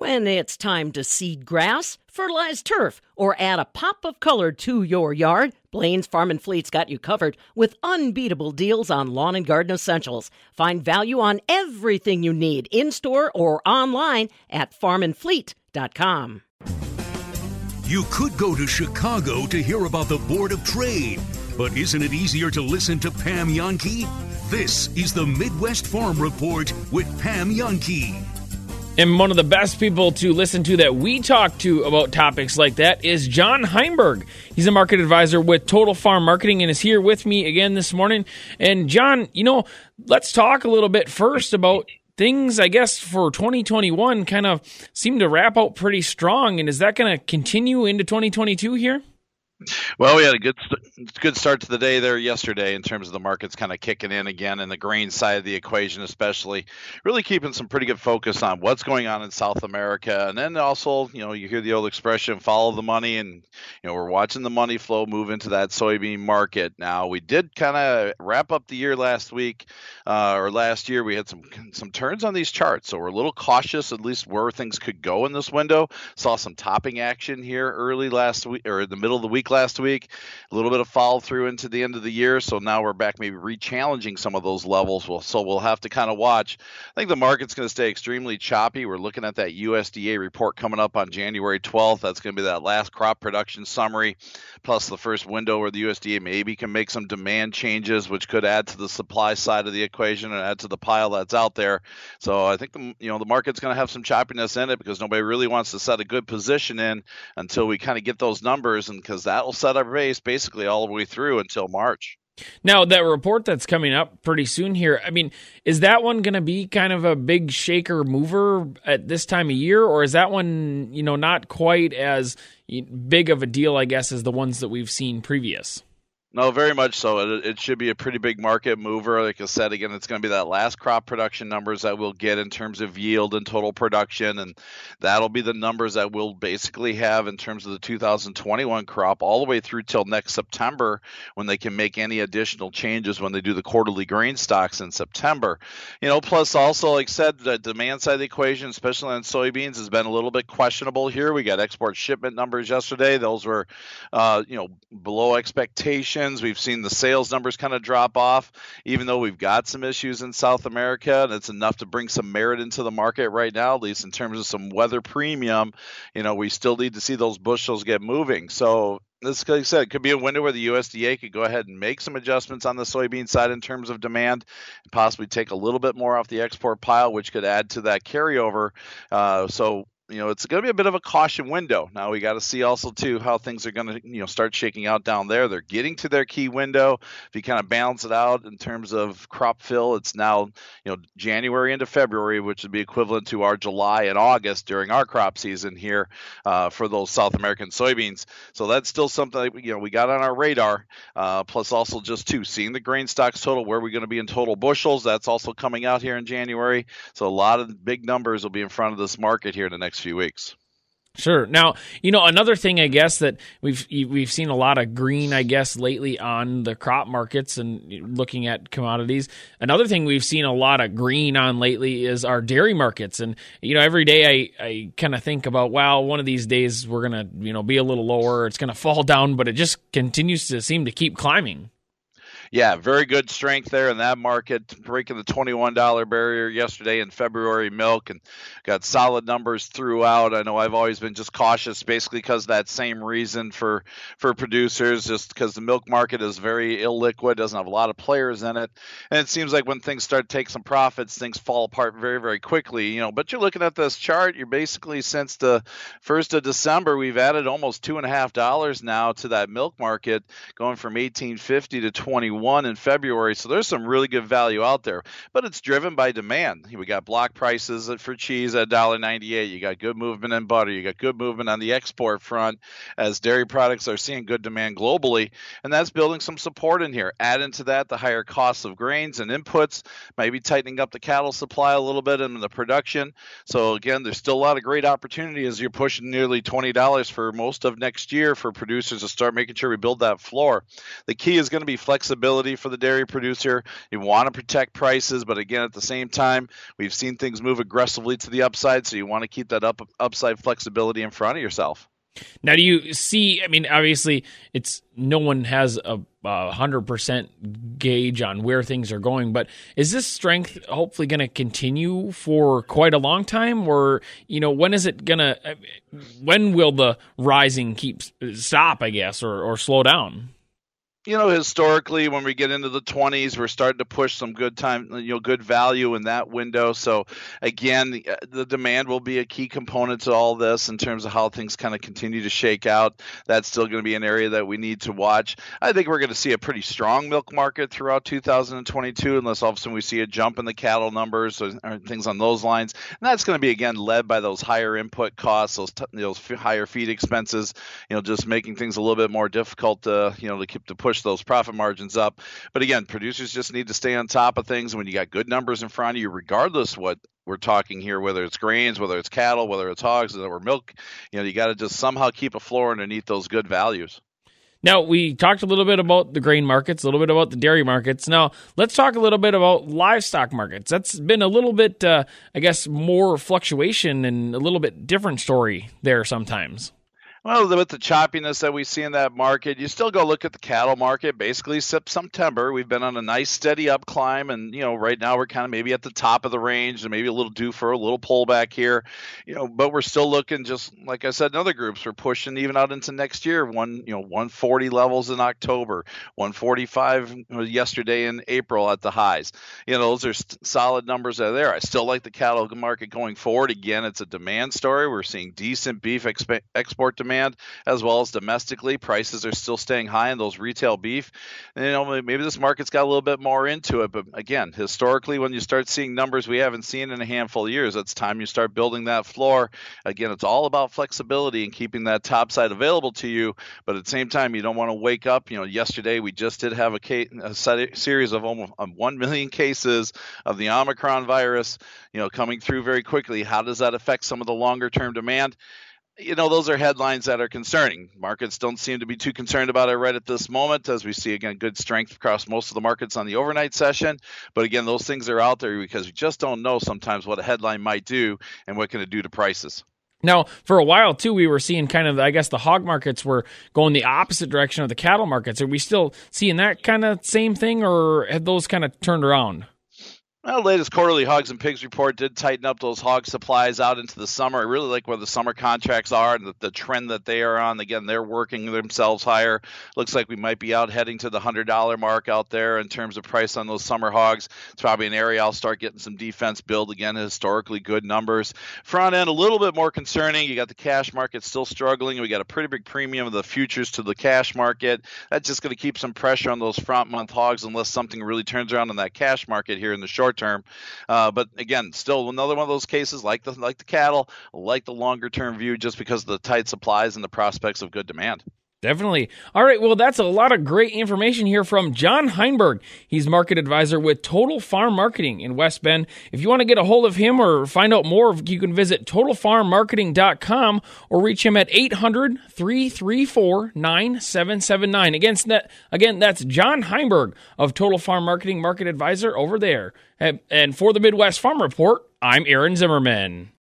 When it's time to seed grass, fertilize turf, or add a pop of color to your yard, Blain's Farm and Fleet's got you covered with unbeatable deals on lawn and garden essentials. Find value on everything you need in store or online at farmandfleet.com. You could go to Chicago to hear about the Board of Trade, but isn't it easier to listen to Pam Jahnke? This is the Midwest Farm Report with Pam Jahnke. And one of the best people to listen to that we talk to about topics like that is John Heinberg. He's a market advisor with Total Farm Marketing and is here with me again this morning. And John, you know, let's talk a little bit first about things, I guess, for 2021 kind of seem to wrap out pretty strong. And is that going to continue into 2022 here? Well, we had a good good start to the day there yesterday in terms of the markets kind of kicking in again, and the grain side of the equation, especially, really keeping some pretty good focus on what's going on in South America, and then also, you know, you hear the old expression, "Follow the money," and you know, we're watching the money flow move into that soybean market. Now, we did kind of wrap up the year last week uh, or last year. We had some some turns on these charts, so we're a little cautious, at least where things could go in this window. Saw some topping action here early last week or in the middle of the week last week. A little bit of follow through into the end of the year. So now we're back maybe re-challenging some of those levels. Well, so we'll have to kind of watch. I think the market's going to stay extremely choppy. We're looking at that USDA report coming up on January 12th. That's going to be that last crop production summary, plus the first window where the USDA maybe can make some demand changes, which could add to the supply side of the equation and add to the pile that's out there. So I think the you know the market's going to have some choppiness in it because nobody really wants to set a good position in until we kind of get those numbers, and because that will set our base basically all the way through until March. Now, that report that's coming up pretty soon here, I mean, is that one going to be kind of a big shaker mover at this time of year, or is that one, you know, not quite as big of a deal, I guess, as the ones that we've seen previous? No, very much so. It, it, should be a pretty big market mover. Like I said, again, it's going to be that last crop production numbers that we'll get in terms of yield and total production, and that'll be the numbers that we'll basically have in terms of the 2021 crop all the way through till next September when they can make any additional changes when they do the quarterly grain stocks in September. You know, plus also, like I said, the demand side of the equation, especially on soybeans, has been a little bit questionable here. We got export shipment numbers yesterday; those were, uh, you know, below We've seen the sales numbers kind of drop off, even though we've got some issues in South America, and it's enough to bring some merit into the market right now, at least in terms of some weather premium. You know, we still need to see those bushels get moving. So this, like I said, could be a window where the USDA could go ahead and make some adjustments on the soybean side in terms of demand, and possibly take a little bit more off the export pile, which could add to that carryover. Uh, so you know it's going to be a bit of a caution window. Now we got to see also too how things are going to you know start shaking out down there. They're getting to their key window. If you kind of balance it out in terms of crop fill, it's now you know January into February, which would be equivalent to our July and August during our crop season here uh, for those South American soybeans. So that's still something that, you know we got on our radar. Uh, plus also just too seeing the grain stocks total, where we're going to be in total bushels. That's also coming out here in January. So a lot of big numbers will be in front of this market here in the next few weeks. Sure. Now, you know, another thing I guess that we've we've seen a lot of green, I guess, lately on the crop markets and looking at commodities. Another thing we've seen a lot of green on lately is our dairy markets. And you know, every day I I kind of think about, wow, one of these days we're gonna you know be a little lower, it's gonna fall down, but it just continues to seem to keep climbing yeah, very good strength there in that market, breaking the $21 barrier yesterday in February milk and got solid numbers throughout. I know I've always been just cautious basically because that same reason for for producers just because the milk market is very illiquid, doesn't have a lot of players in it. And it seems like when things start to take some profits, things fall apart very very quickly, you know, but you're looking at this chart, you're basically since the 1st of December, we've added almost two and a half dollars now to that milk market going from 1850 to 21 one in February. So there's some really good value out there, but it's driven by demand. We got block prices for cheese at $1.98. You got good movement in butter. You got good movement on the export front as dairy products are seeing good demand globally, and that's building some support in here. Add into that the higher costs of grains and inputs, maybe tightening up the cattle supply a little bit in the production. So again, there's still a lot of great opportunity as you're pushing nearly $20 for most of next year for producers to start making sure we build that floor. The key is going to be flexibility flexibility for the dairy producer. You want to protect prices, but again, at the same time, we've seen things move aggressively to the upside, so you want to keep that up upside flexibility in front of yourself. Now, do you see? I mean, obviously, it's no one has a hundred percent gauge on where things are going, but is this strength hopefully going to continue for quite a long time, or you know, when is it gonna? When will the rising keep stop? I guess, or or slow down? You know, historically, when we get into the 20s, we're starting to push some good time, you know, good value in that window. So, again, uh, the demand will be a key component to all this in terms of how things kind of continue to shake out. That's still going to be an area that we need to watch. I think we're going to see a pretty strong milk market throughout 2022, unless all of a sudden we see a jump in the cattle numbers or, or things on those lines. And that's going to be, again, led by those higher input costs, those, those higher feed expenses, you know, just making things a little bit more difficult to, you know, to keep to push push those profit margins up. But again, producers just need to stay on top of things. When you got good numbers in front of you, regardless what we're talking here, whether it's grains, whether it's cattle, whether it's hogs, or milk, you know, you got to just somehow keep a floor underneath those good values. Now, we talked a little bit about the grain markets, a little bit about the dairy markets. Now, let's talk a little bit about livestock markets. That's been a little bit, uh, I guess, more fluctuation and a little bit different story there sometimes. Well, with the choppiness that we see in that market, you still go look at the cattle market. Basically, September, we've been on a nice steady up climb, and you know, right now we're kind of maybe at the top of the range, and maybe a little due for a little pullback here. You know, but we're still looking, just like I said in other groups, we're pushing even out into next year. One, you know, 140 levels in October, 145 yesterday in April at the highs. You know, those are st- solid numbers are there. I still like the cattle market going forward. Again, it's a demand story. We're seeing decent beef exp- export demand demand as well as domestically. Prices are still staying high in those retail beef. And, you know, maybe this market's got a little bit more into it, but again, historically, when you start seeing numbers we haven't seen in a handful of years, it's time you start building that floor. Again, it's all about flexibility and keeping that top side available to you, but at the same time, you don't want to wake up. You know, yesterday we just did have a, case, a series of almost um, 1 million cases of the Omicron virus, you know, coming through very quickly. How does that affect some of the longer term demand? You know, those are headlines that are concerning. Markets don't seem to be too concerned about it right at this moment, as we see again good strength across most of the markets on the overnight session. But again, those things are out there because we just don't know sometimes what a headline might do and what can it do to prices. Now, for a while too, we were seeing kind of, I guess, the hog markets were going the opposite direction of the cattle markets. Are we still seeing that kind of same thing, or have those kind of turned around? Well, latest quarterly hogs and pigs report did tighten up those hog supplies out into the summer. I really like where the summer contracts are and the, the trend that they are on. Again, they're working themselves higher. Looks like we might be out heading to the hundred dollar mark out there in terms of price on those summer hogs. It's probably an area I'll start getting some defense build again. Historically good numbers. Front end a little bit more concerning. You got the cash market still struggling. We got a pretty big premium of the futures to the cash market. That's just going to keep some pressure on those front month hogs unless something really turns around in that cash market here in the short short term. Uh, but again, still another one of those cases like the like the cattle, like the longer term view, just because of the tight supplies and the prospects of good demand. Definitely. All right. Well, that's a lot of great information here from John Heinberg. He's market advisor with Total Farm Marketing in West Bend. If you want to get a hold of him or find out more, you can visit totalfarmmarketing.com or reach him at 800 334 9779. Again, that's John Heinberg of Total Farm Marketing Market Advisor over there. And for the Midwest Farm Report, I'm Aaron Zimmerman.